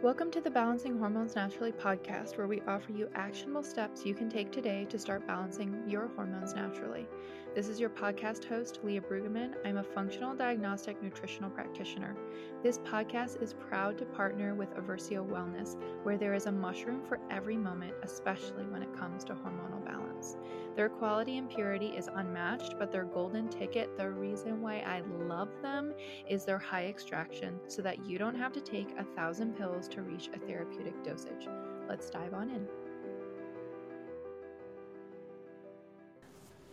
Welcome to the Balancing Hormones Naturally podcast, where we offer you actionable steps you can take today to start balancing your hormones naturally. This is your podcast host, Leah Brueggemann. I'm a functional diagnostic nutritional practitioner. This podcast is proud to partner with Eversio Wellness, where there is a mushroom for every moment, especially when it comes to hormonal balance. Their quality and purity is unmatched, but their golden ticket, the reason why I love them, is their high extraction so that you don't have to take a thousand pills to reach a therapeutic dosage. Let's dive on in.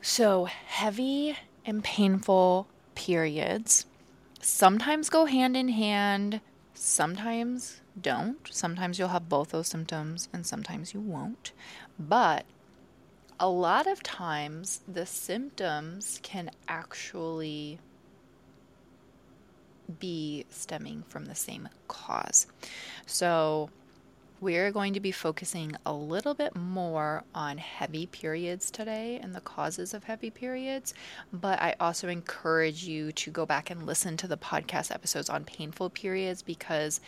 So, heavy and painful periods sometimes go hand in hand, sometimes don't. Sometimes you'll have both those symptoms, and sometimes you won't. But a lot of times, the symptoms can actually be stemming from the same cause. So, we're going to be focusing a little bit more on heavy periods today and the causes of heavy periods, but I also encourage you to go back and listen to the podcast episodes on painful periods because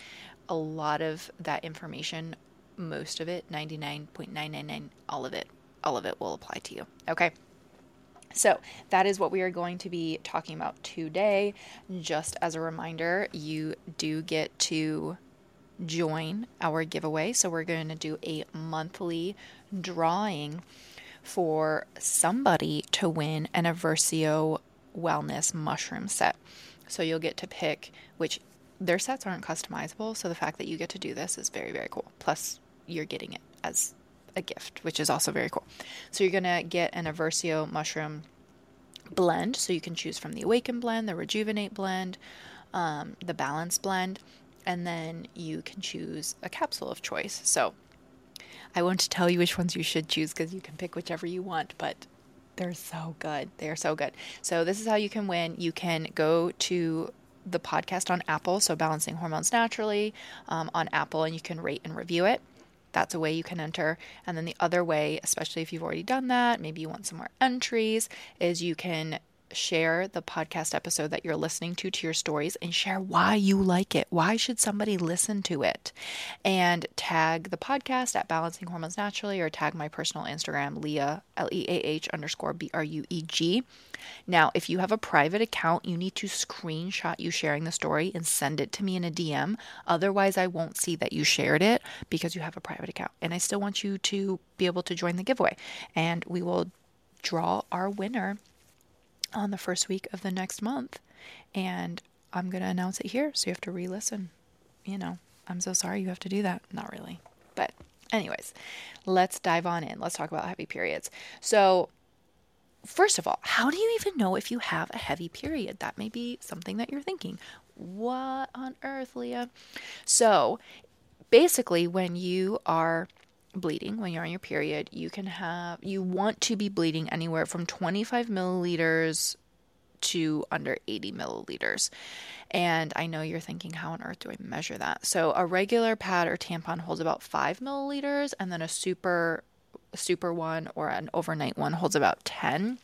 a lot of that information, most of it, 99.999, all of it, all of it will apply to you. Okay. So, that is what we are going to be talking about today. Just as a reminder, you do get to join our giveaway. So, we're going to do a monthly drawing for somebody to win an Eversio Wellness mushroom set. So, you'll get to pick which their sets aren't customizable. So, the fact that you get to do this is very, very cool. Plus, you're getting it as a gift, which is also very cool. So you're going to get an Eversio mushroom blend. So you can choose from the Awaken blend, the Rejuvenate blend, um, the Balance blend, and then you can choose a capsule of choice. So I won't tell you which ones you should choose because you can pick whichever you want, but they're so good. They are so good. So this is how you can win. You can go to the podcast on Apple, so Balancing Hormones Naturally um, on Apple, and you can rate and review it. That's a way you can enter. And then the other way, especially if you've already done that, maybe you want some more entries, is you can share the podcast episode that you're listening to to your stories and share why you like it. Why should somebody listen to it? And tag the podcast at Balancing Hormones Naturally or tag my personal Instagram, Leah, L E A H underscore B R U E G. Now, if you have a private account, you need to screenshot you sharing the story and send it to me in a DM. Otherwise, I won't see that you shared it because you have a private account. And I still want you to be able to join the giveaway. And we will draw our winner on the first week of the next month. And I'm going to announce it here. So you have to re listen. You know, I'm so sorry you have to do that. Not really. But, anyways, let's dive on in. Let's talk about heavy periods. So, first of all, how do you even know if you have a heavy period? That may be something that you're thinking. What on earth, Leah? So, basically, when you are bleeding when you're on your period, you can have, you want to be bleeding anywhere from 25 milliliters to under 80 milliliters. And I know you're thinking, how on earth do I measure that? So a regular pad or tampon holds about 5 milliliters, and then a super super one or an overnight one holds about 10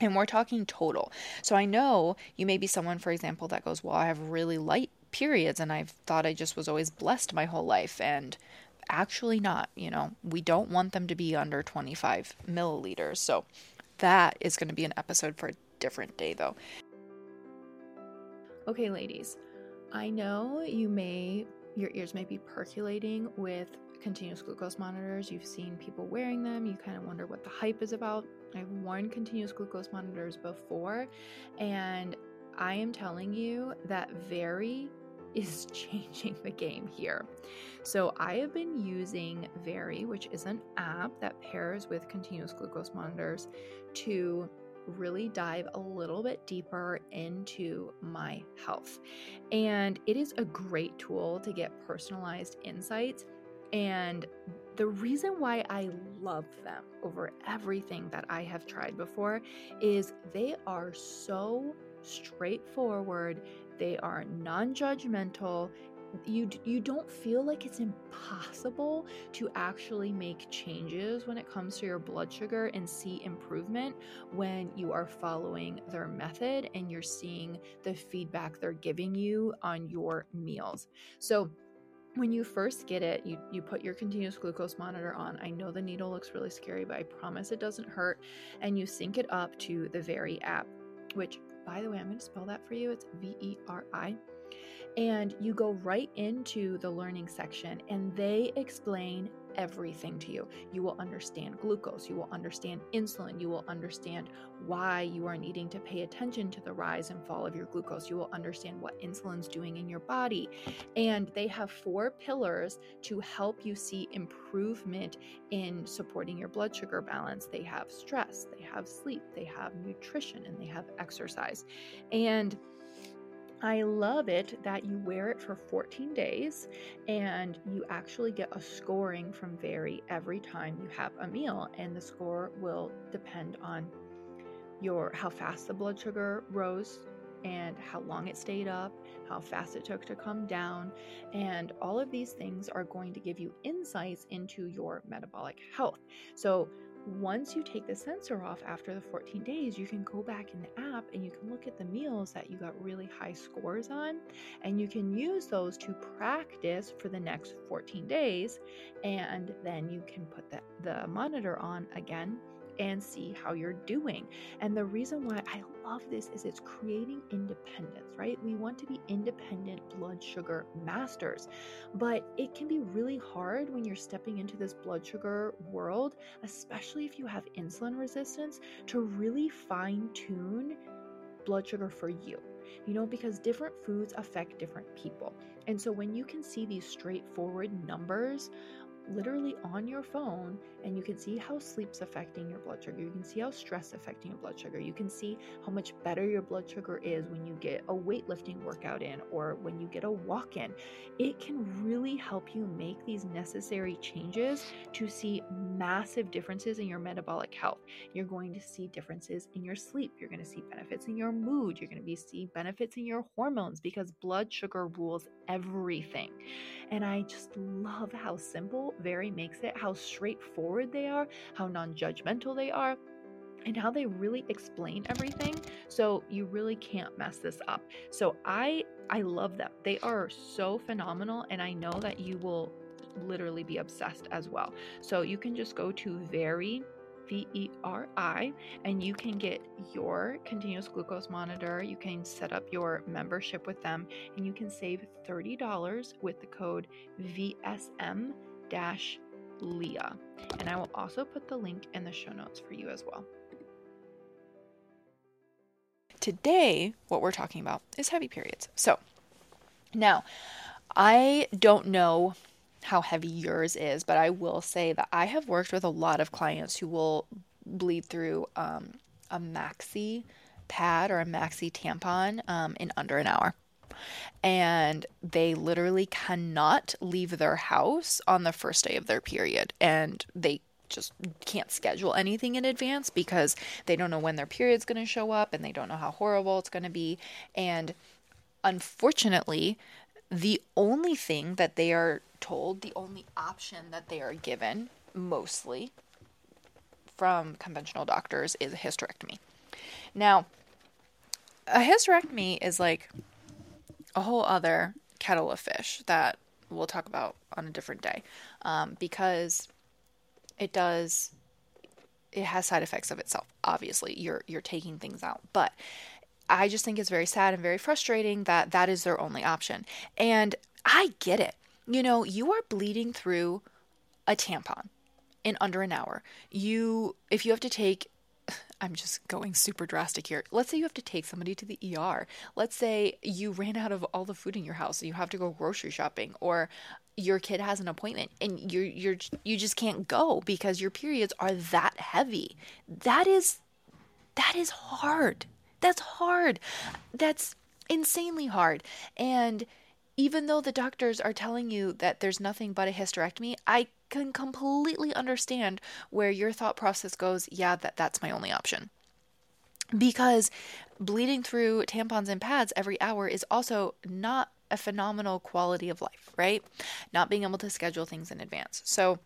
and we're talking total. So I know you may be someone, for example, that goes, Well, I have really light periods and I've thought I just was always blessed my whole life. And actually not. You know, we don't want them to be under 25 milliliters. So that is going to be an episode for a different day, though. Okay, ladies, I know you may, your ears may be percolating with continuous glucose monitors. You've seen people wearing them. You kind of wonder what the hype is about. I've worn continuous glucose monitors before, and I am telling you that Veri is changing the game here. So, I have been using Veri, which is an app that pairs with continuous glucose monitors to really dive a little bit deeper into my health. And it is a great tool to get personalized insights. And the reason why I love them over everything that I have tried before is they are so straightforward they are non-judgmental you you don't feel like it's impossible to actually make changes when it comes to your blood sugar and see improvement when you are following their method and you're seeing the feedback they're giving you on your meals. So when you first get it, you, you put your continuous glucose monitor on. I know the needle looks really scary, but I promise it doesn't hurt. And you sync it up to the Veri app, which, by the way, I'm going to spell that for you. It's V E R I and you go right into the learning section and they explain everything to you. You will understand glucose, you will understand insulin, you will understand why you are needing to pay attention to the rise and fall of your glucose. You will understand what insulin's doing in your body. And they have four pillars to help you see improvement in supporting your blood sugar balance. They have stress, they have sleep, they have nutrition, and they have exercise. And I love it that you wear it for 14 days and you actually get a scoring from Veri every time you have a meal and the score will depend on your how fast the blood sugar rose and how long it stayed up, how fast it took to come down, and all of these things are going to give you insights into your metabolic health. So once you take the sensor off after the 14 days, you can go back in the app and you can look at the meals that you got really high scores on, and you can use those to practice for the next 14 days. And then you can put the, the monitor on again and see how you're doing. And the reason why I love this is it's creating independence, right? We want to be independent blood sugar masters, but it can be really hard when you're stepping into this blood sugar world, especially if you have insulin resistance, to really fine tune blood sugar for you you know, because different foods affect different people. And so when you can see these straightforward numbers literally on your phone and you can see how sleep's affecting your blood sugar. You can see how stress affecting your blood sugar. You can see how much better your blood sugar is when you get a weightlifting workout in or when you get a walk in. It can really help you make these necessary changes to see massive differences in your metabolic health. You're going to see differences in your sleep. You're going to see benefits in your mood. You're going to be see benefits in your hormones because blood sugar rules everything. And I just love how simple Veri makes it, how straightforward they are, how non judgmental they are and how they really explain everything. So you really can't mess this up. So i i love them. They are so phenomenal and i know that you will literally be obsessed as well. So you can just go to Veri V E R I, and you can get your continuous glucose monitor. You can set up your membership with them, and you can save $30 with the code VSM Leah. And I will also put the link in the show notes for you as well. Today, what we're talking about is heavy periods. So, now I don't know how heavy yours is, but I will say that I have worked with a lot of clients who will bleed through um, a maxi pad or a maxi tampon um, in under an hour. And they literally cannot leave their house on the first day of their period. And they just can't schedule anything in advance because they don't know when their period's going to show up and they don't know how horrible it's going to be. And unfortunately, the only thing that they are told, the only option that they are given, mostly from conventional doctors, is a hysterectomy. Now, a hysterectomy is like a whole other kettle of fish that we'll talk about on a different day um, because it does it has side effects of itself obviously you're you're taking things out but I just think it's very sad and very frustrating that that is their only option. And I get it. You know, you are bleeding through a tampon in under an hour. You if you have to take I'm just going super drastic here. Let's say you have to take somebody to the ER. Let's say you ran out of all the food in your house and you have to go grocery shopping or your kid has an appointment and you're you're you just can't go because your periods are that heavy. That is that is hard. That's hard. That's insanely hard. And even though the doctors are telling you that there's nothing but a hysterectomy, I can completely understand where your thought process goes, yeah, that that's my only option. Because bleeding through tampons and pads every hour is also not a phenomenal quality of life, right? Not being able to schedule things in advance. So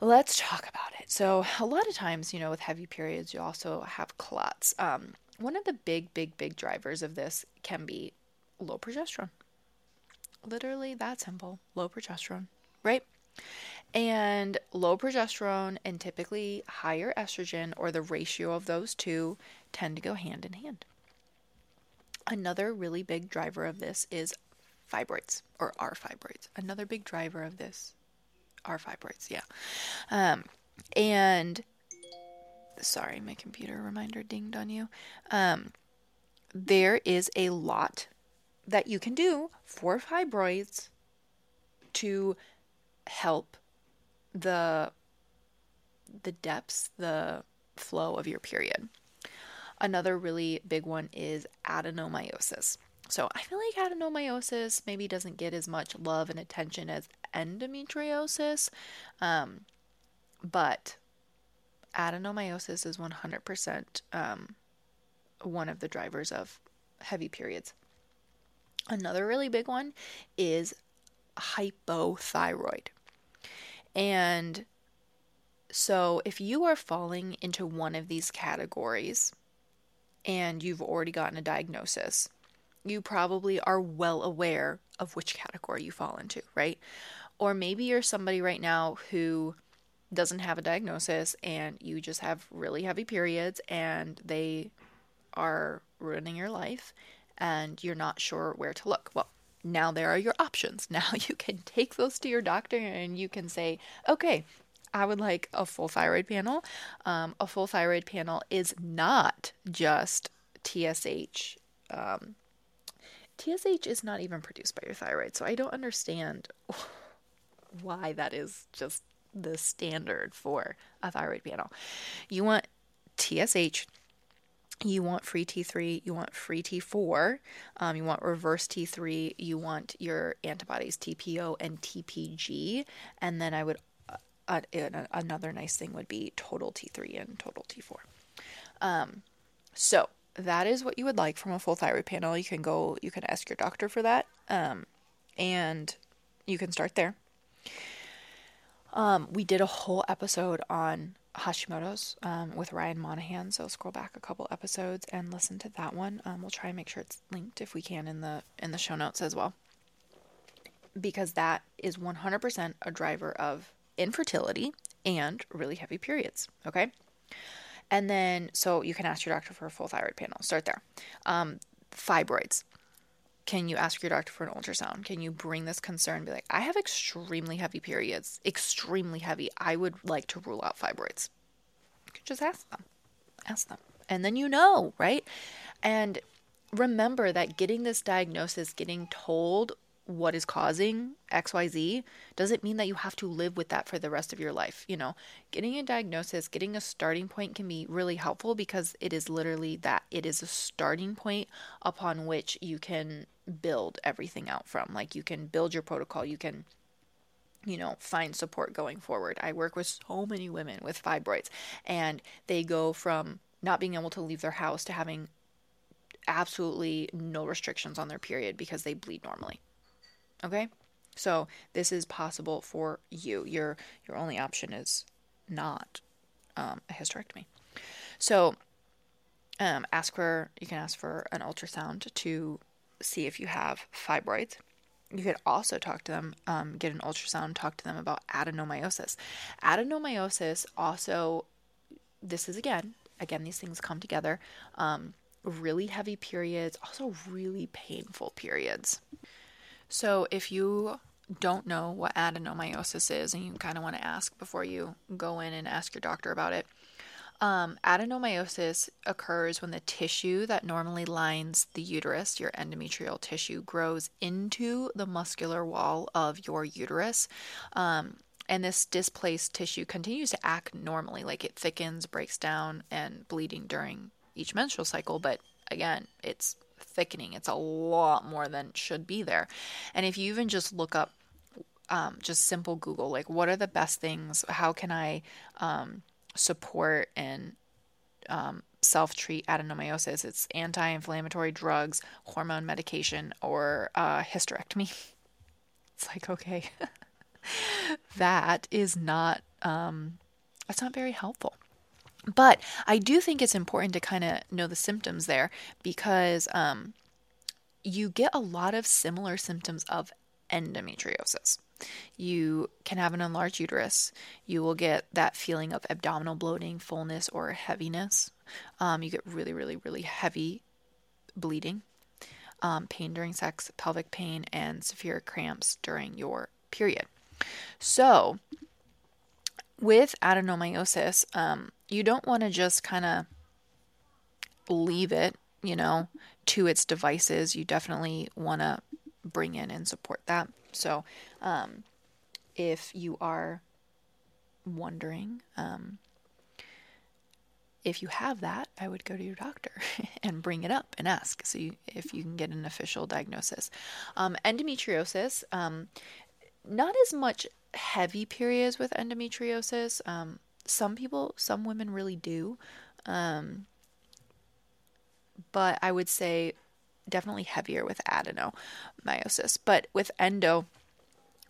let's talk about it. So, a lot of times, you know, with heavy periods, you also have clots. Um, one of the big, big, big drivers of this can be low progesterone. Literally that simple. Low progesterone, right? And low progesterone and typically higher estrogen, or the ratio of those two, tend to go hand in hand. Another really big driver of this is fibroids, or are fibroids. Another big driver of this are fibroids, yeah. Um, and sorry, my computer reminder dinged on you. Um, there is a lot that you can do for fibroids to help the the depths, the flow of your period. Another really big one is adenomyosis. So I feel like adenomyosis maybe doesn't get as much love and attention as endometriosis, um, but adenomyosis is 100% um, one of the drivers of heavy periods. Another really big one is hypothyroid. And so if you are falling into one of these categories and you've already gotten a diagnosis, you probably are well aware of which category you fall into, right? Or maybe you're somebody right now who doesn't have a diagnosis and you just have really heavy periods and they are ruining your life and you're not sure where to look. Well, now there are your options. Now you can take those to your doctor and you can say, okay, I would like a full thyroid panel. Um, a full thyroid panel is not just TSH. Um, TSH is not even produced by your thyroid, so I don't understand why that is just the standard for a thyroid panel. You want TSH you want free T3, you want free T4, um, you want reverse T3, you want your antibodies TPO and TPG, and then I would uh, another nice thing would be total T3 and total T4. Um, so that is what you would like from a full thyroid panel. You can go, you can ask your doctor for that, um, and you can start there. Um, we did a whole episode on Hashimoto's um, with Ryan Monahan. So scroll back a couple episodes and listen to that one. Um, we'll try and make sure it's linked if we can in the in the show notes as well, because that is 100% a driver of infertility and really heavy periods. Okay, and then so you can ask your doctor for a full thyroid panel. Start there. Um, fibroids. Can you ask your doctor for an ultrasound? Can you bring this concern? Be like, I have extremely heavy periods, extremely heavy. I would like to rule out fibroids. You can just ask them. Ask them. And then you know, right? And remember that getting this diagnosis, getting told what is causing XYZ doesn't mean that you have to live with that for the rest of your life. You know, getting a diagnosis, getting a starting point can be really helpful because it is literally that it is a starting point upon which you can build everything out from. Like you can build your protocol, you can you know, find support going forward. I work with so many women with fibroids and they go from not being able to leave their house to having absolutely no restrictions on their period because they bleed normally. Okay? So this is possible for you. Your your only option is not um, a hysterectomy. So um, ask for you can ask for an ultrasound to see if you have fibroids. You could also talk to them, um, get an ultrasound, talk to them about adenomyosis. Adenomyosis also, this is again, again, these things come together. Um, really heavy periods, also really painful periods. So if you don't know what adenomyosis is and you kind of want to ask before you go in and ask your doctor about it, um, adenomyosis occurs when the tissue that normally lines the uterus, your endometrial tissue, grows into the muscular wall of your uterus. Um, and this displaced tissue continues to act normally, like it thickens, breaks down, and bleeding during each menstrual cycle. But again, it's thickening. It's a lot more than should be there. And if you even just look up, um, just simple Google, like what are the best things? How can I um, support and um, self treat adenomyosis? It's anti inflammatory drugs, hormone medication, or uh, hysterectomy. It's like, okay, that is not, um, that's not very helpful. But I do think it's important to kind of know the symptoms there because um, you get a lot of similar symptoms of endometriosis. You can have an enlarged uterus. You will get that feeling of abdominal bloating, fullness, or heaviness. Um, you get really, really, really heavy bleeding, um, pain during sex, pelvic pain, and severe cramps during your period. So, with adenomyosis, um, you don't want to just kind of leave it, you know, to its devices. You definitely want to bring in and support that. So, um, if you are wondering um, if you have that, I would go to your doctor and bring it up and ask so you, if you can get an official diagnosis. Um, endometriosis, um, not as much heavy periods with endometriosis. Um, some people, some women really do. Um, but I would say definitely heavier with adenomyosis. But with endo,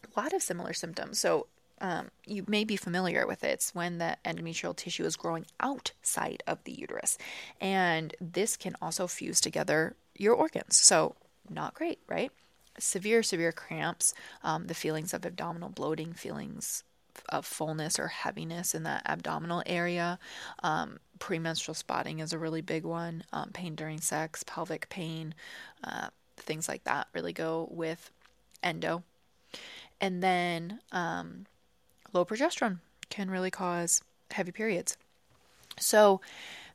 a lot of similar symptoms. So um, you may be familiar with it. It's when the endometrial tissue is growing outside of the uterus. And this can also fuse together your organs. So, not great, right? Severe, severe cramps, um, the feelings of abdominal bloating, feelings of fullness or heaviness in that abdominal area. Um, premenstrual spotting is a really big one. Um, pain during sex, pelvic pain, uh, things like that really go with endo. And then um, low progesterone can really cause heavy periods. So,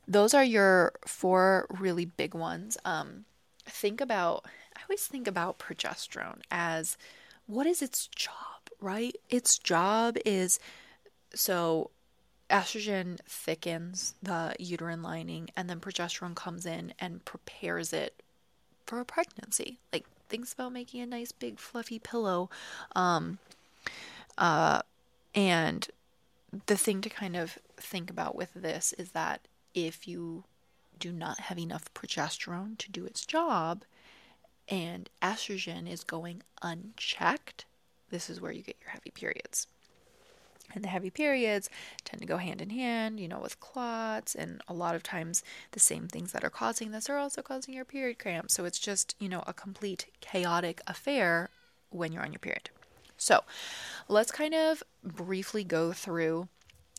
those are your four really big ones. Um, think about, I always think about progesterone as what is its job, right? Its job is so estrogen thickens the uterine lining, and then progesterone comes in and prepares it for a pregnancy. Like, thinks about making a nice big fluffy pillow. Um, uh, and the thing to kind of think about with this is that if you do not have enough progesterone to do its job and estrogen is going unchecked, this is where you get your heavy periods. And the heavy periods tend to go hand in hand, you know, with clots, and a lot of times the same things that are causing this are also causing your period cramps. So it's just, you know, a complete chaotic affair when you're on your period. So let's kind of briefly go through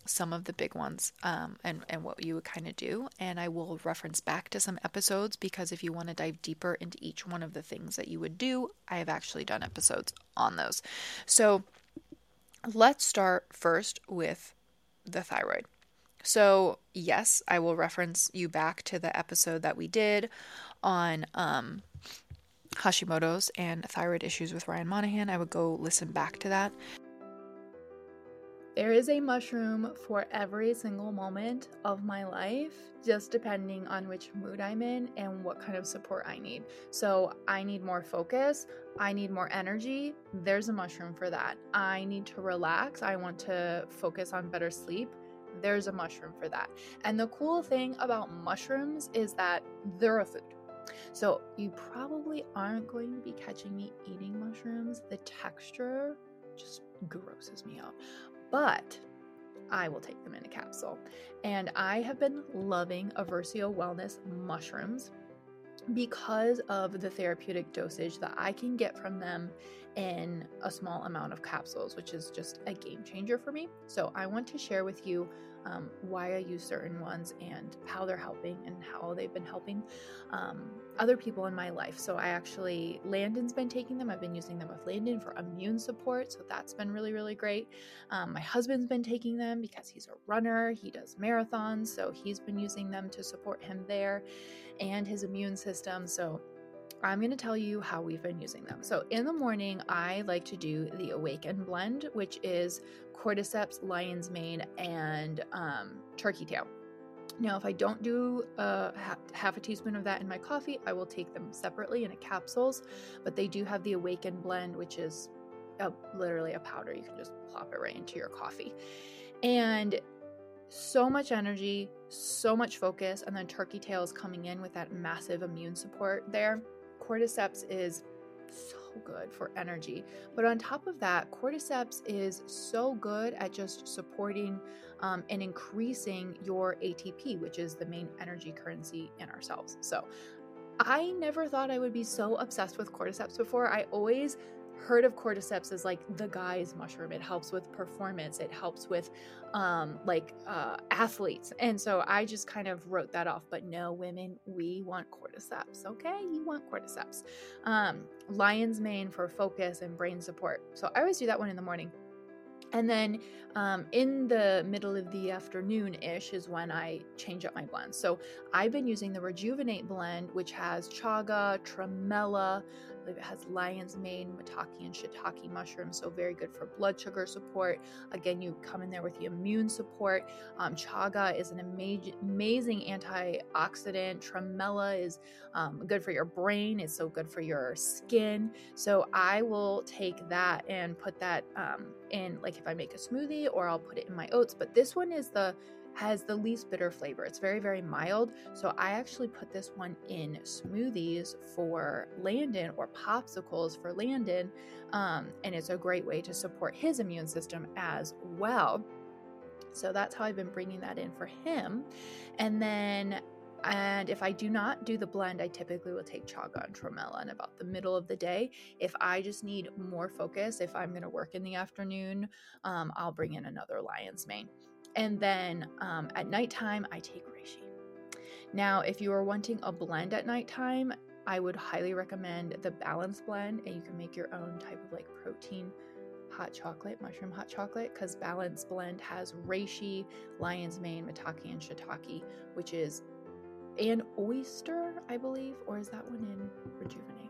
some of the big ones um, and, and what you would kind of do. And I will reference back to some episodes because if you want to dive deeper into each one of the things that you would do, I have actually done episodes on those. So let's start first with the thyroid. So, yes, I will reference you back to the episode that we did on um, Hashimoto's and thyroid issues with Ryan Monahan. I would go listen back to that. There is a mushroom for every single moment of my life, just depending on which mood I'm in and what kind of support I need. So, I need more focus, I need more energy. There's a mushroom for that. I need to relax, I want to focus on better sleep. There's a mushroom for that. And the cool thing about mushrooms is that they're a food. So, you probably aren't going to be catching me eating mushrooms. The texture just grosses me out but I will take them in a capsule. And I have been loving Eversio Wellness mushrooms because of the therapeutic dosage that I can get from them in a small amount of capsules, which is just a game changer for me. So, I want to share with you um, why I use certain ones and how they're helping and how they've been helping um, other people in my life. So, I actually, Landon's been taking them. I've been using them with Landon for immune support. So, that's been really, really great. Um, my husband's been taking them because he's a runner, he does marathons. So, he's been using them to support him there and his immune system. So, I'm going to tell you how we've been using them. So, in the morning, I like to do the Awaken blend, which is cordyceps, lion's mane, and um, turkey tail. Now, if I don't do half a teaspoon of that in my coffee, I will take them separately in capsules. But they do have the Awaken blend, which is a, literally a powder. You can just plop it right into your coffee. And so much energy, so much focus, and then turkey tail is coming in with that massive immune support there cordyceps is so good for energy. But on top of that, cordyceps is so good at just supporting um, and increasing your ATP, which is the main energy currency in ourselves. So I never thought I would be so obsessed with cordyceps before. I always heard of cordyceps as like the guy's mushroom. It helps with performance. It helps with um, like uh, athletes. And so I just kind of wrote that off. But no, women, we want cordyceps. Okay, you want cordyceps. Um, lion's mane for focus and brain support. So I always do that one in the morning. And then um, in the middle of the afternoon ish is when I change up my blends. So I've been using the Rejuvenate blend, which has chaga, tremella, believe it has lion's mane, maitake, and shiitake mushrooms. So very good for blood sugar support. Again, you come in there with the immune support. Um, chaga is an amazing, amazing antioxidant. Tremella is um, good for your brain. It's so good for your skin. So I will take that and put that um, in, like if I make a smoothie, or I'll put it in my oats. But this one is the has the least bitter flavor. It's very, very mild. So I actually put this one in smoothies for Landon or popsicles for Landon. Um, and it's a great way to support his immune system as well. So that's how I've been bringing that in for him. And then and if I do not do the blend, I typically will take chaga and tremella in about the middle of the day. If I just need more focus, if I'm going to work in the afternoon, um, I'll bring in another lion's mane. And then um, at nighttime, I take reishi. Now, if you are wanting a blend at nighttime, I would highly recommend the Balance blend, and you can make your own type of like protein hot chocolate, mushroom hot chocolate, because Balance blend has reishi, lion's mane, maitake, and shiitake, which is an oyster, I believe, or is that one in Rejuvenate?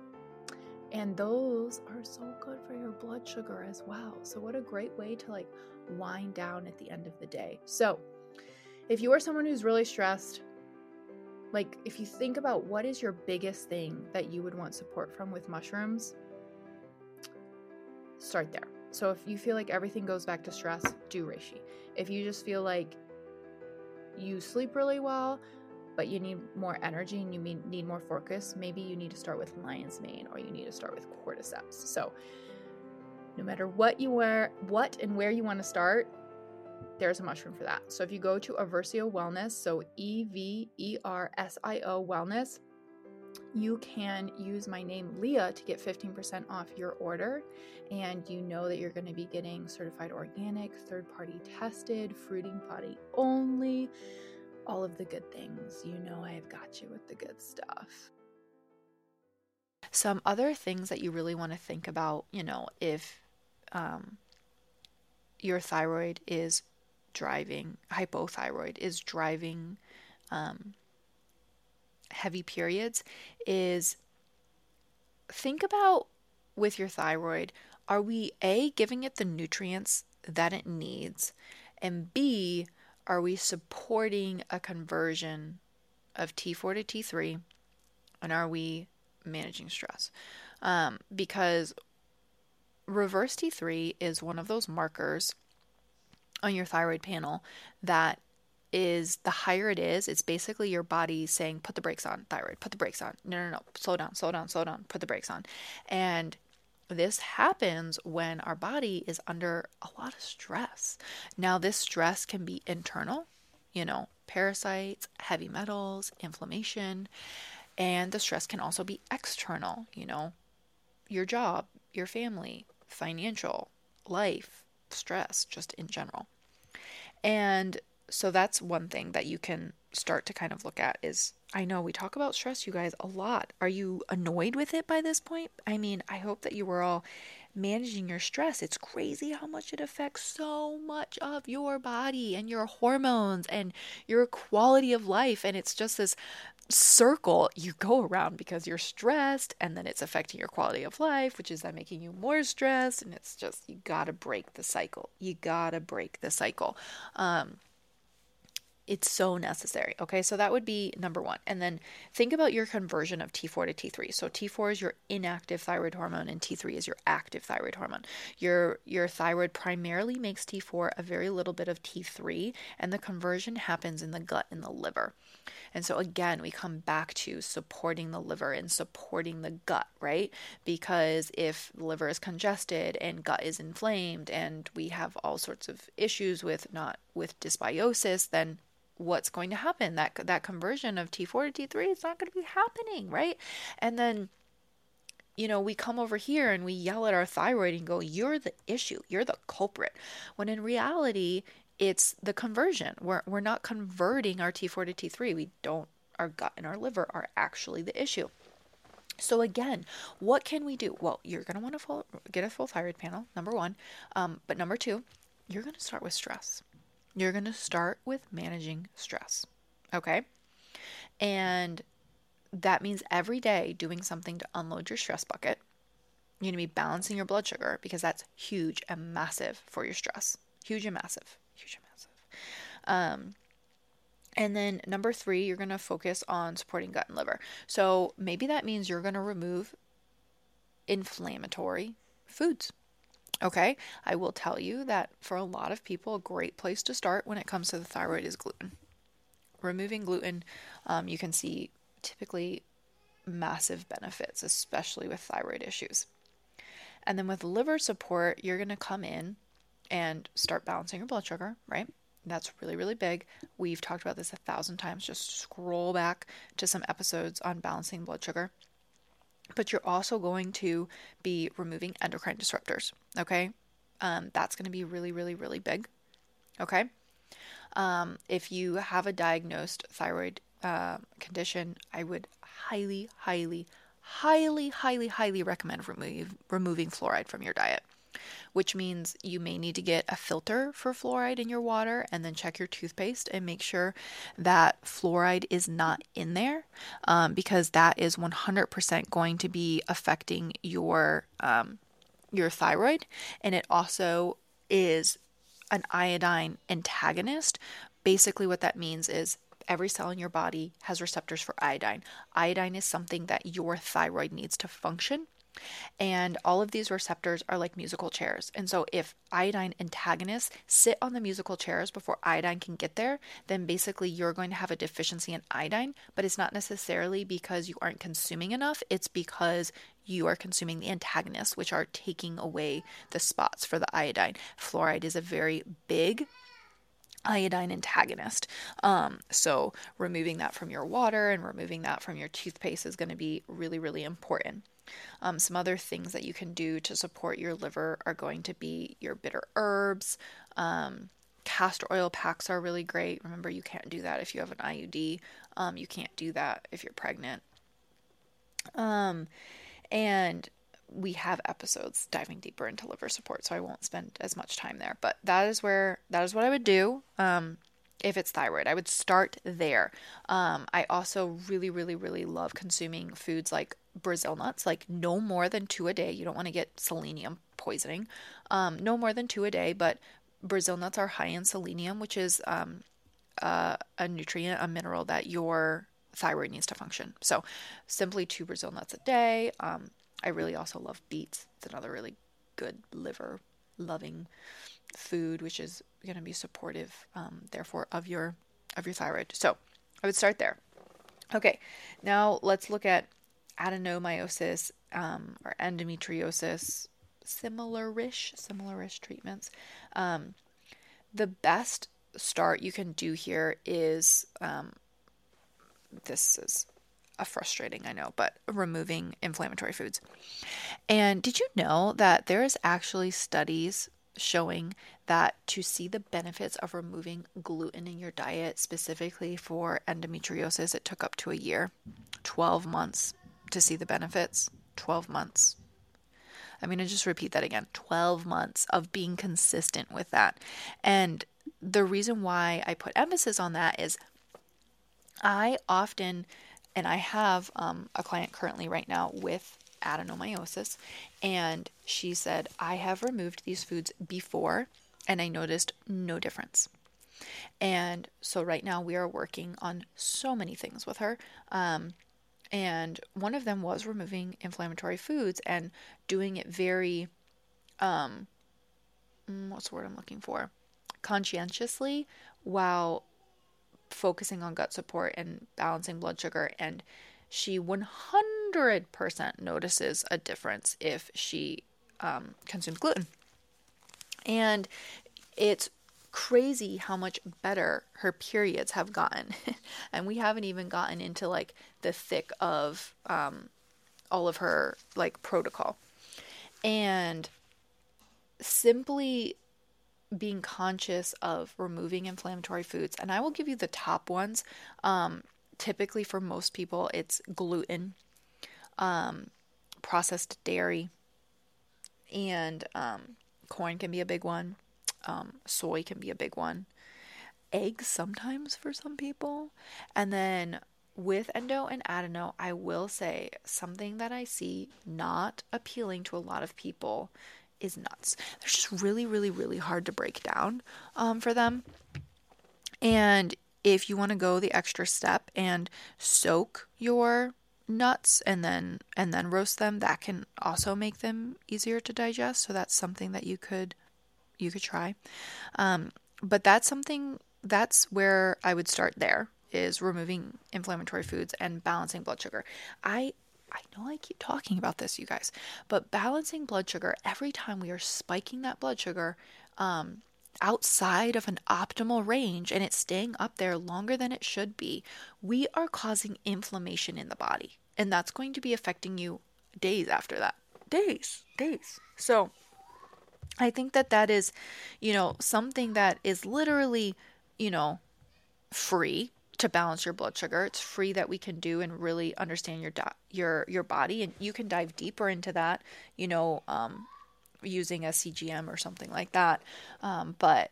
And those are so good for your blood sugar as well. So, what a great way to like wind down at the end of the day. So, if you are someone who's really stressed, like if you think about what is your biggest thing that you would want support from with mushrooms, start there. So, if you feel like everything goes back to stress, do reishi. If you just feel like you sleep really well, but you need more energy and you need more focus, maybe you need to start with lion's mane or you need to start with cordyceps. So, no matter what you wear, what and where you want to start, there's a mushroom for that. So if you go to Eversio Wellness, so E V E R S I O Wellness, you can use my name Leah to get 15% off your order. And you know that you're going to be getting certified organic, third party tested, fruiting body only, all of the good things. You know, I have got you with the good stuff. Some other things that you really want to think about, you know, if um, your thyroid is driving, hypothyroid is driving um, heavy periods, is think about with your thyroid are we A, giving it the nutrients that it needs? And B, are we supporting a conversion of T4 to T3? And are we managing stress? Um, because reverse T3 is one of those markers on your thyroid panel that is the higher it is, it's basically your body saying, put the brakes on, thyroid, put the brakes on. No, no, no, slow down, slow down, slow down, put the brakes on. And this happens when our body is under a lot of stress. Now, this stress can be internal, you know, parasites, heavy metals, inflammation, and the stress can also be external, you know, your job, your family, financial, life, stress, just in general. And so that's one thing that you can start to kind of look at is I know we talk about stress, you guys, a lot. Are you annoyed with it by this point? I mean, I hope that you were all managing your stress. It's crazy how much it affects so much of your body and your hormones and your quality of life. And it's just this circle you go around because you're stressed and then it's affecting your quality of life, which is then making you more stressed. And it's just, you gotta break the cycle. You gotta break the cycle. Um, it's so necessary. Okay, so that would be number one. And then think about your conversion of T4 to T3. So T4 is your inactive thyroid hormone, and T3 is your active thyroid hormone. Your your thyroid primarily makes T4 a very little bit of T3, and the conversion happens in the gut and the liver. And so again, we come back to supporting the liver and supporting the gut, right? Because if liver is congested and gut is inflamed and we have all sorts of issues with not with dysbiosis, then what's going to happen. That that conversion of T4 to T3 is not going to be happening, right? And then you know, we come over here and we yell at our thyroid and go, You're the issue, you're the culprit. When in reality, it's the conversion. We're, we're not converting our T4 to T3. We don't, our gut and our liver are actually the issue. So again, what can we do? Well, you're going to want to get a full thyroid panel, number one. Um, but number two, you're going to start with stress. You're going to start with managing stress. Okay. And that means every day doing something to unload your stress bucket. You're going to be balancing your blood sugar because that's huge and massive for your stress. Huge and massive. Huge and massive. Um, and then number three, you're going to focus on supporting gut and liver. So maybe that means you're going to remove inflammatory foods. Okay, I will tell you that for a lot of people, a great place to start when it comes to the thyroid is gluten. Removing gluten, um, you can see typically massive benefits, especially with thyroid issues. And then with liver support, you're going to come in and start balancing your blood sugar, right? That's really, really big. We've talked about this a thousand times. Just scroll back to some episodes on balancing blood sugar. But you're also going to be removing endocrine disruptors, okay? Um, that's going to be really, really, really big, okay? Um, if you have a diagnosed thyroid uh, condition, I would highly, highly, highly, highly, highly recommend remove, removing fluoride from your diet which means you may need to get a filter for fluoride in your water and then check your toothpaste and make sure that fluoride is not in there um, because that is 100% going to be affecting your um, your thyroid and it also is an iodine antagonist basically what that means is every cell in your body has receptors for iodine. Iodine is something that your thyroid needs to function. And all of these receptors are like musical chairs. And so, if iodine antagonists sit on the musical chairs before iodine can get there, then basically you're going to have a deficiency in iodine. But it's not necessarily because you aren't consuming enough, it's because you are consuming the antagonists, which are taking away the spots for the iodine. Fluoride is a very big iodine antagonist. Um, so, removing that from your water and removing that from your toothpaste is going to be really, really important. Um, some other things that you can do to support your liver are going to be your bitter herbs. Um, castor oil packs are really great. Remember, you can't do that if you have an IUD. Um, you can't do that if you're pregnant. Um, and we have episodes diving deeper into liver support, so I won't spend as much time there. But that is where that is what I would do. Um, if it's thyroid, I would start there. Um, I also really, really, really love consuming foods like Brazil nuts, like no more than two a day. You don't want to get selenium poisoning. Um, no more than two a day, but Brazil nuts are high in selenium, which is um, uh, a nutrient, a mineral that your thyroid needs to function. So, simply two Brazil nuts a day. Um, I really also love beets. It's another really good liver loving food, which is going to be supportive, um, therefore, of your of your thyroid. So, I would start there. Okay, now let's look at adenomyosis um, or endometriosis, similar-ish, similar-ish treatments. Um, the best start you can do here is um, this is a frustrating, I know, but removing inflammatory foods. And did you know that there is actually studies showing that to see the benefits of removing gluten in your diet, specifically for endometriosis, it took up to a year, 12 months to see the benefits 12 months. I'm going to just repeat that again 12 months of being consistent with that. And the reason why I put emphasis on that is I often, and I have um, a client currently right now with adenomyosis, and she said, I have removed these foods before and I noticed no difference. And so right now we are working on so many things with her. Um, and one of them was removing inflammatory foods and doing it very um mm, what's the word I'm looking for? Conscientiously while focusing on gut support and balancing blood sugar and she 100% notices a difference if she um, consumes gluten. And it's crazy how much better her periods have gotten. and we haven't even gotten into like the thick of um, all of her like protocol. And simply being conscious of removing inflammatory foods. And I will give you the top ones. Um, typically, for most people, it's gluten, um, processed dairy, and um, corn can be a big one. Um, soy can be a big one. Eggs sometimes for some people. And then with endo and adeno, I will say something that I see not appealing to a lot of people is nuts. They're just really, really, really hard to break down um, for them. And if you want to go the extra step and soak your nuts and then and then roast them, that can also make them easier to digest. So that's something that you could you could try. Um, but that's something that's where I would start there is removing inflammatory foods and balancing blood sugar. I I know I keep talking about this, you guys, but balancing blood sugar every time we are spiking that blood sugar um, outside of an optimal range and it's staying up there longer than it should be, we are causing inflammation in the body. And that's going to be affecting you days after that. Days, days. So I think that that is, you know, something that is literally, you know, free to balance your blood sugar. It's free that we can do and really understand your your your body, and you can dive deeper into that. You know, um, using a CGM or something like that. Um, but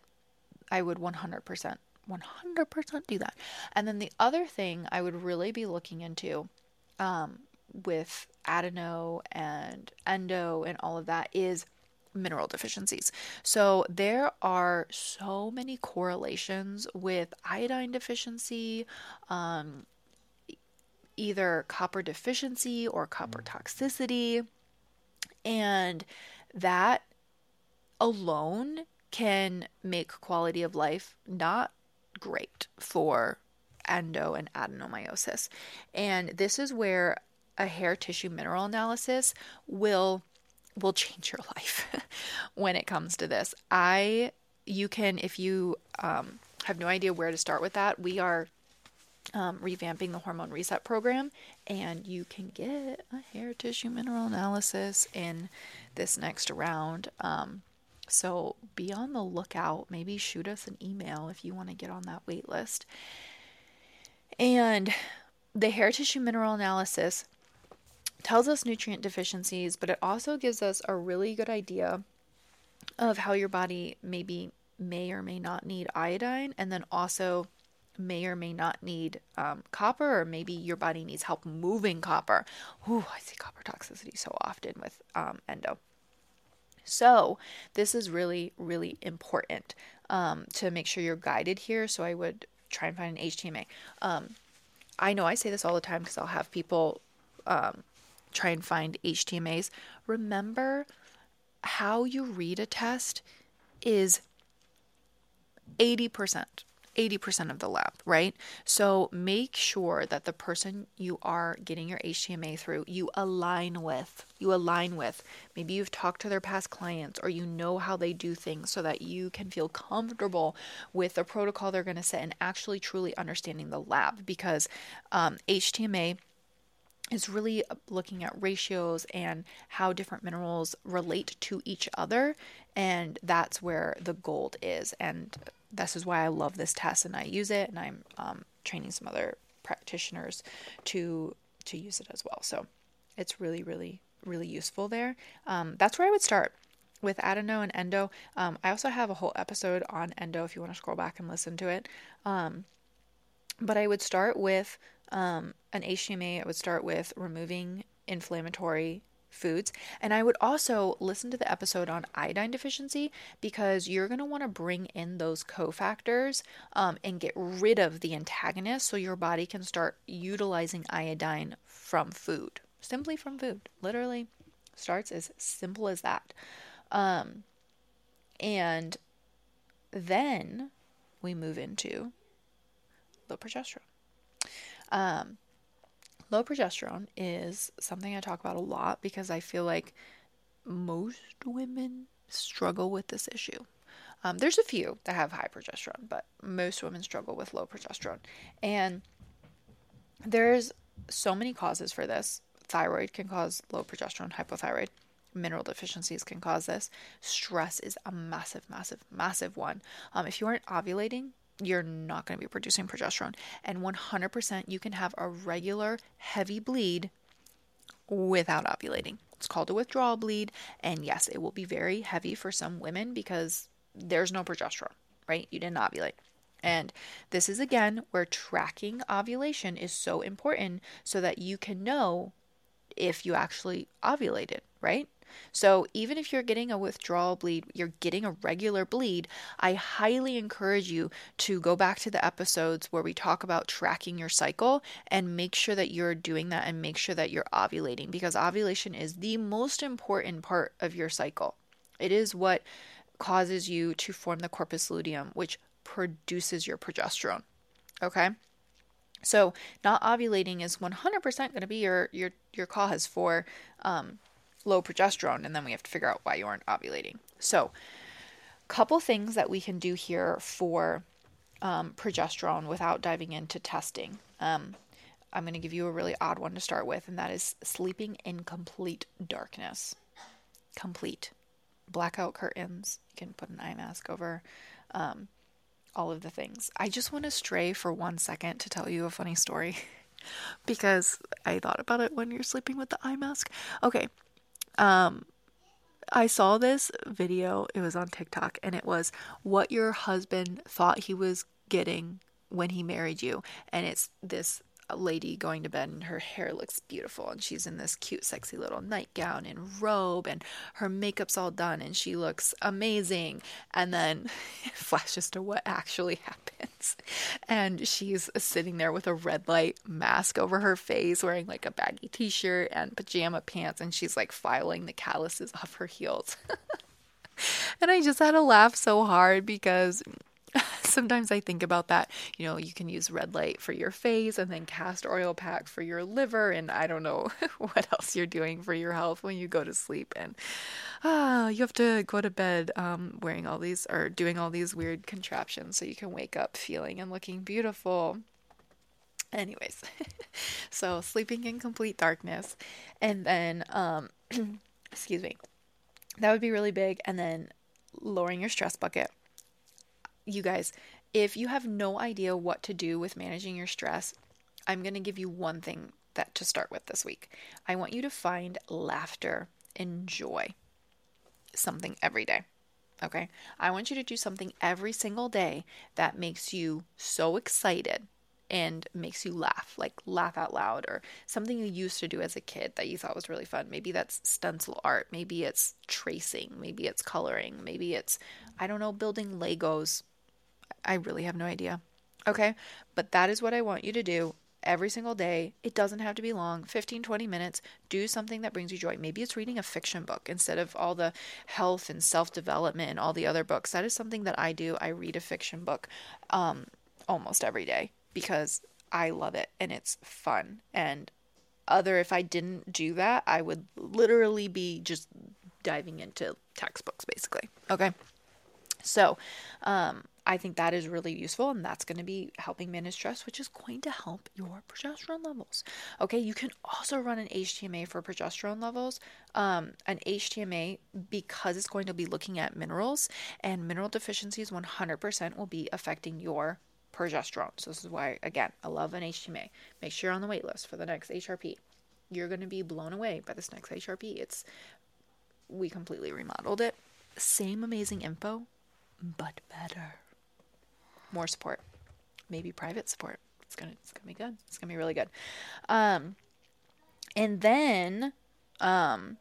I would 100%, 100% do that. And then the other thing I would really be looking into um, with adeno and endo and all of that is mineral deficiencies. So there are so many correlations with iodine deficiency, um, either copper deficiency or copper toxicity. And that alone can make quality of life not great for endo and adenomyosis. And this is where a hair tissue mineral analysis will will change your life when it comes to this. I, you can, if you um, have no idea where to start with that, we are um, revamping the hormone reset program, and you can get a hair tissue mineral analysis in this next round. Um, so be on the lookout. Maybe shoot us an email if you want to get on that wait list. And the hair tissue mineral analysis tells us nutrient deficiencies, but it also gives us a really good idea of how your body maybe may or may not need iodine, and then also may or may not need um, copper, or maybe your body needs help moving copper. Ooh, I see copper toxicity so often with um, endo. So, this is really, really important um, to make sure you're guided here. So, I would try and find an HTMA. Um, I know I say this all the time because I'll have people um, try and find HTMAs, remember how you read a test is 80%. 80% of the lab, right? So make sure that the person you are getting your HTMA through, you align with. You align with. Maybe you've talked to their past clients or you know how they do things so that you can feel comfortable with the protocol they're going to set and actually truly understanding the lab because um, HTMA is really looking at ratios and how different minerals relate to each other. And that's where the gold is. And this is why I love this test and I use it. And I'm um, training some other practitioners to to use it as well. So it's really, really, really useful there. Um, that's where I would start with adeno and endo. Um, I also have a whole episode on endo if you want to scroll back and listen to it. Um, but I would start with um, an HTMA, I would start with removing inflammatory foods. And I would also listen to the episode on iodine deficiency because you're going to want to bring in those cofactors um, and get rid of the antagonist so your body can start utilizing iodine from food, simply from food. Literally starts as simple as that. Um, and then we move into low progesterone. Um, low progesterone is something I talk about a lot because I feel like most women struggle with this issue. Um, there's a few that have high progesterone, but most women struggle with low progesterone. And there's so many causes for this thyroid can cause low progesterone, hypothyroid. Mineral deficiencies can cause this. Stress is a massive, massive, massive one. Um, if you aren't ovulating, you're not going to be producing progesterone. And 100% you can have a regular heavy bleed without ovulating. It's called a withdrawal bleed. And yes, it will be very heavy for some women because there's no progesterone, right? You didn't ovulate. And this is again where tracking ovulation is so important so that you can know if you actually ovulated, right? So even if you're getting a withdrawal bleed, you're getting a regular bleed, I highly encourage you to go back to the episodes where we talk about tracking your cycle and make sure that you're doing that and make sure that you're ovulating because ovulation is the most important part of your cycle. It is what causes you to form the corpus luteum, which produces your progesterone. Okay? So not ovulating is 100% going to be your your your cause for um, low progesterone, and then we have to figure out why you aren't ovulating. So, couple things that we can do here for um, progesterone without diving into testing. Um, I'm going to give you a really odd one to start with, and that is sleeping in complete darkness. Complete. Blackout curtains. You can put an eye mask over. Um, all of the things. I just want to stray for one second to tell you a funny story because I thought about it when you're sleeping with the eye mask. Okay, um, I saw this video, it was on TikTok, and it was what your husband thought he was getting when he married you. And it's this lady going to bed and her hair looks beautiful and she's in this cute sexy little nightgown and robe and her makeup's all done and she looks amazing. And then it flashes to what actually happens. And she's sitting there with a red light mask over her face wearing like a baggy t-shirt and pajama pants and she's like filing the calluses off her heels. And I just had to laugh so hard because sometimes I think about that. You know, you can use red light for your face and then castor oil pack for your liver. And I don't know what else you're doing for your health when you go to sleep. And ah, you have to go to bed um, wearing all these or doing all these weird contraptions so you can wake up feeling and looking beautiful. Anyways, so sleeping in complete darkness. And then, um, excuse me, that would be really big. And then lowering your stress bucket you guys, if you have no idea what to do with managing your stress, I'm going to give you one thing that to start with this week. I want you to find laughter and joy. Something every day. Okay? I want you to do something every single day that makes you so excited and makes you laugh, like laugh out loud, or something you used to do as a kid that you thought was really fun. Maybe that's stencil art, maybe it's tracing, maybe it's coloring, maybe it's, I don't know, building Legos, I really have no idea. Okay? But that is what I want you to do every single day. It doesn't have to be long 15, 20 minutes. Do something that brings you joy. Maybe it's reading a fiction book instead of all the health and self development and all the other books. That is something that I do. I read a fiction book um, almost every day because I love it and it's fun. And other, if I didn't do that, I would literally be just diving into textbooks basically. Okay. So, um, I think that is really useful and that's going to be helping manage stress, which is going to help your progesterone levels. Okay, you can also run an HTMA for progesterone levels. Um, an HTMA because it's going to be looking at minerals and mineral deficiencies 100% will be affecting your progesterone. So this is why again, I love an HTMA. Make sure you're on the wait list for the next HRP. You're going to be blown away by this next HRP. It's we completely remodeled it. Same amazing info, but better more support, maybe private support. It's gonna it's gonna be good. It's gonna be really good. Um, and then um,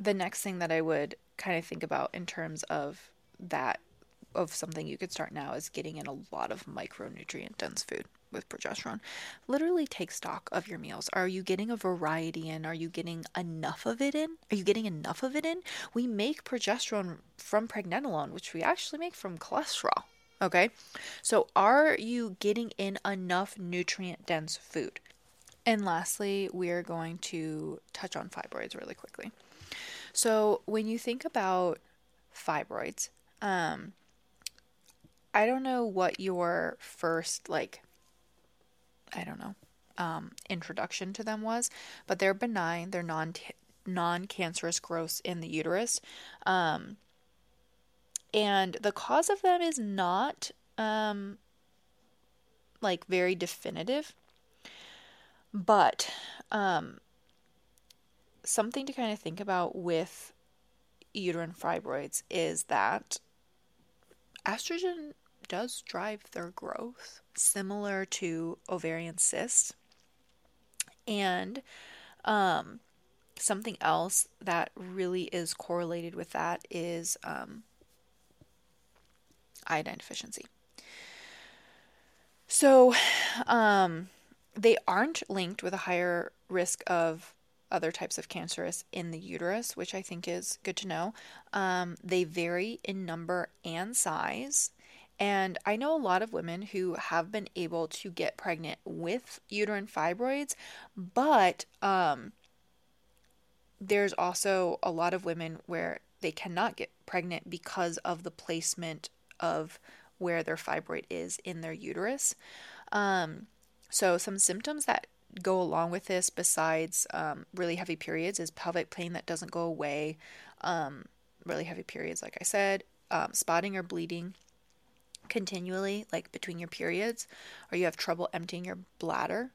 the next thing that I would kind of think about in terms of that of something you could start now is getting in a lot of micronutrient dense food with progesterone. Literally take stock of your meals. Are you getting a variety in? Are you getting enough of it in? Are you getting enough of it in? We make progesterone from pregnenolone, which we actually make from cholesterol. Okay, so are you getting in enough nutrient dense food? And lastly, we are going to touch on fibroids really quickly. So, when you think about fibroids, um, I don't know what your first, like, I don't know, um, introduction to them was, but they're benign. They're non non cancerous growths in the uterus, um, and the cause of them is not um, like very definitive, but um, something to kind of think about with uterine fibroids is that estrogen does drive their growth, similar to ovarian cysts. And um, something else that really is correlated with that is um, iodine deficiency. So, um, they aren't linked with a higher risk of other types of cancerous in the uterus, which I think is good to know. Um, they vary in number and size. And I know a lot of women who have been able to get pregnant with uterine fibroids, but um, there's also a lot of women where they cannot get pregnant because of the placement of where their fibroid is in their uterus. Um, so, some symptoms that go along with this, besides um, really heavy periods, is pelvic pain that doesn't go away, um, really heavy periods, like I said, um, spotting or bleeding continually, like between your periods, or you have trouble emptying your bladder.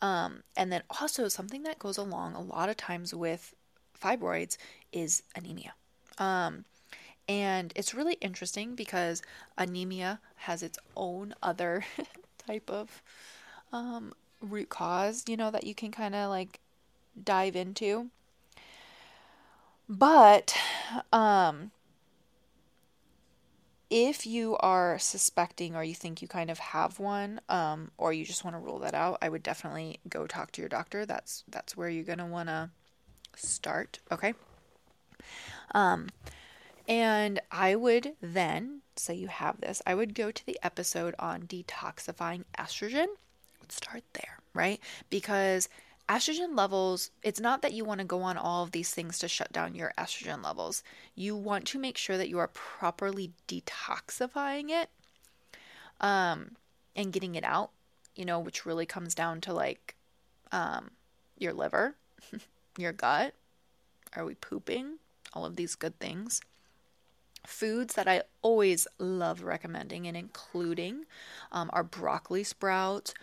Um, and then also something that goes along a lot of times with fibroids is anemia. Um, and it's really interesting because anemia has its own other type of um, root cause, you know, that you can kind of like dive into. But um, if you are suspecting or you think you kind of have one um, or you just want to rule that out i would definitely go talk to your doctor that's that's where you're to want to start okay um, and i would then say you have this i would go to the episode on detoxifying estrogen let's start there right because estrogen levels, it's not that you want to go on all of these things to shut down your estrogen levels. You want to make sure that you are properly detoxifying it um, and getting it out, you know, which really comes down to like um, your liver, your gut. Are we pooping? All of these good things. Foods that I always love recommending and including um, are broccoli sprouts,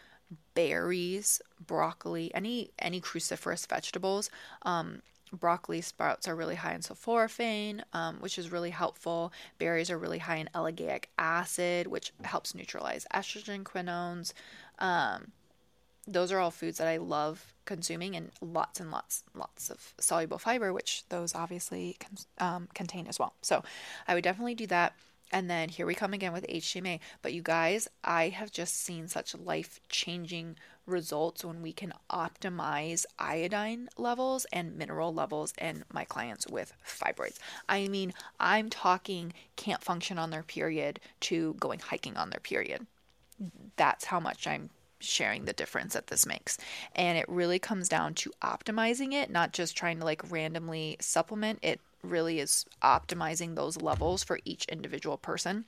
berries, broccoli, any any cruciferous vegetables. Um, broccoli sprouts are really high in sulforaphane, um, which is really helpful. Berries are really high in ellagic acid, which helps neutralize estrogen quinones. Um, those are all foods that I love consuming, and lots and lots, lots of soluble fiber, which those obviously um, contain as well. So I would definitely do that. And then here we come again with HTMA. But you guys, I have just seen such life changing results when we can optimize iodine levels and mineral levels in my clients with fibroids. I mean, I'm talking can't function on their period to going hiking on their period. That's how much I'm sharing the difference that this makes. And it really comes down to optimizing it, not just trying to like randomly supplement it really is optimizing those levels for each individual person.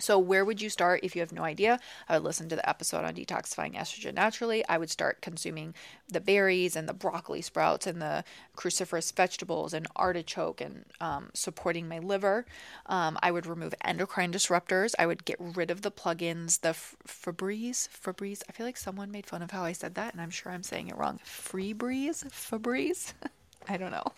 So, where would you start if you have no idea? I would listen to the episode on detoxifying estrogen naturally. I would start consuming the berries and the broccoli sprouts and the cruciferous vegetables and artichoke and um, supporting my liver. Um, I would remove endocrine disruptors. I would get rid of the plugins, the f- Febreze. Febreze. I feel like someone made fun of how I said that, and I'm sure I'm saying it wrong. Febreze? Febreze? I don't know.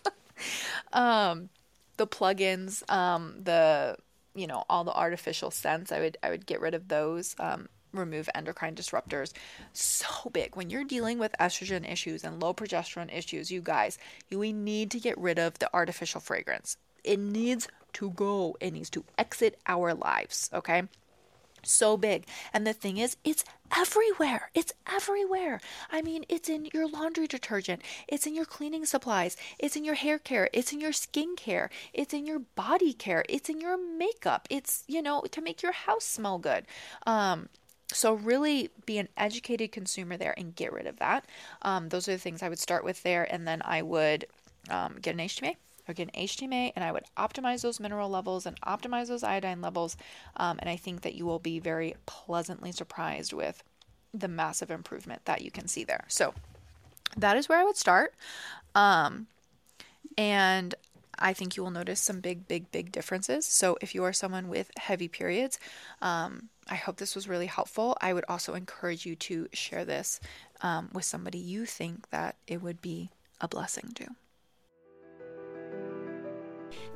um, the plugins, um, the you know all the artificial scents. I would I would get rid of those. Um, remove endocrine disruptors. So big when you're dealing with estrogen issues and low progesterone issues. You guys, you, we need to get rid of the artificial fragrance. It needs to go. It needs to exit our lives. Okay so big. And the thing is, it's everywhere. It's everywhere. I mean, it's in your laundry detergent, it's in your cleaning supplies, it's in your hair care, it's in your skin care, it's in your body care, it's in your makeup. It's, you know, to make your house smell good. Um, so really be an educated consumer there and get rid of that. Um, those are the things I would start with there, and then I would um, get an HTMA An HTMA and I would optimize those mineral levels and optimize those iodine levels. Um, and I think that you will be very pleasantly surprised with the massive improvement that you can see there. So that is where I would start. Um, and I think you will notice some big, big, big differences. So if you are someone with heavy periods, um, I hope this was really helpful. I would also encourage you to share this um, with somebody you think that it would be a blessing to.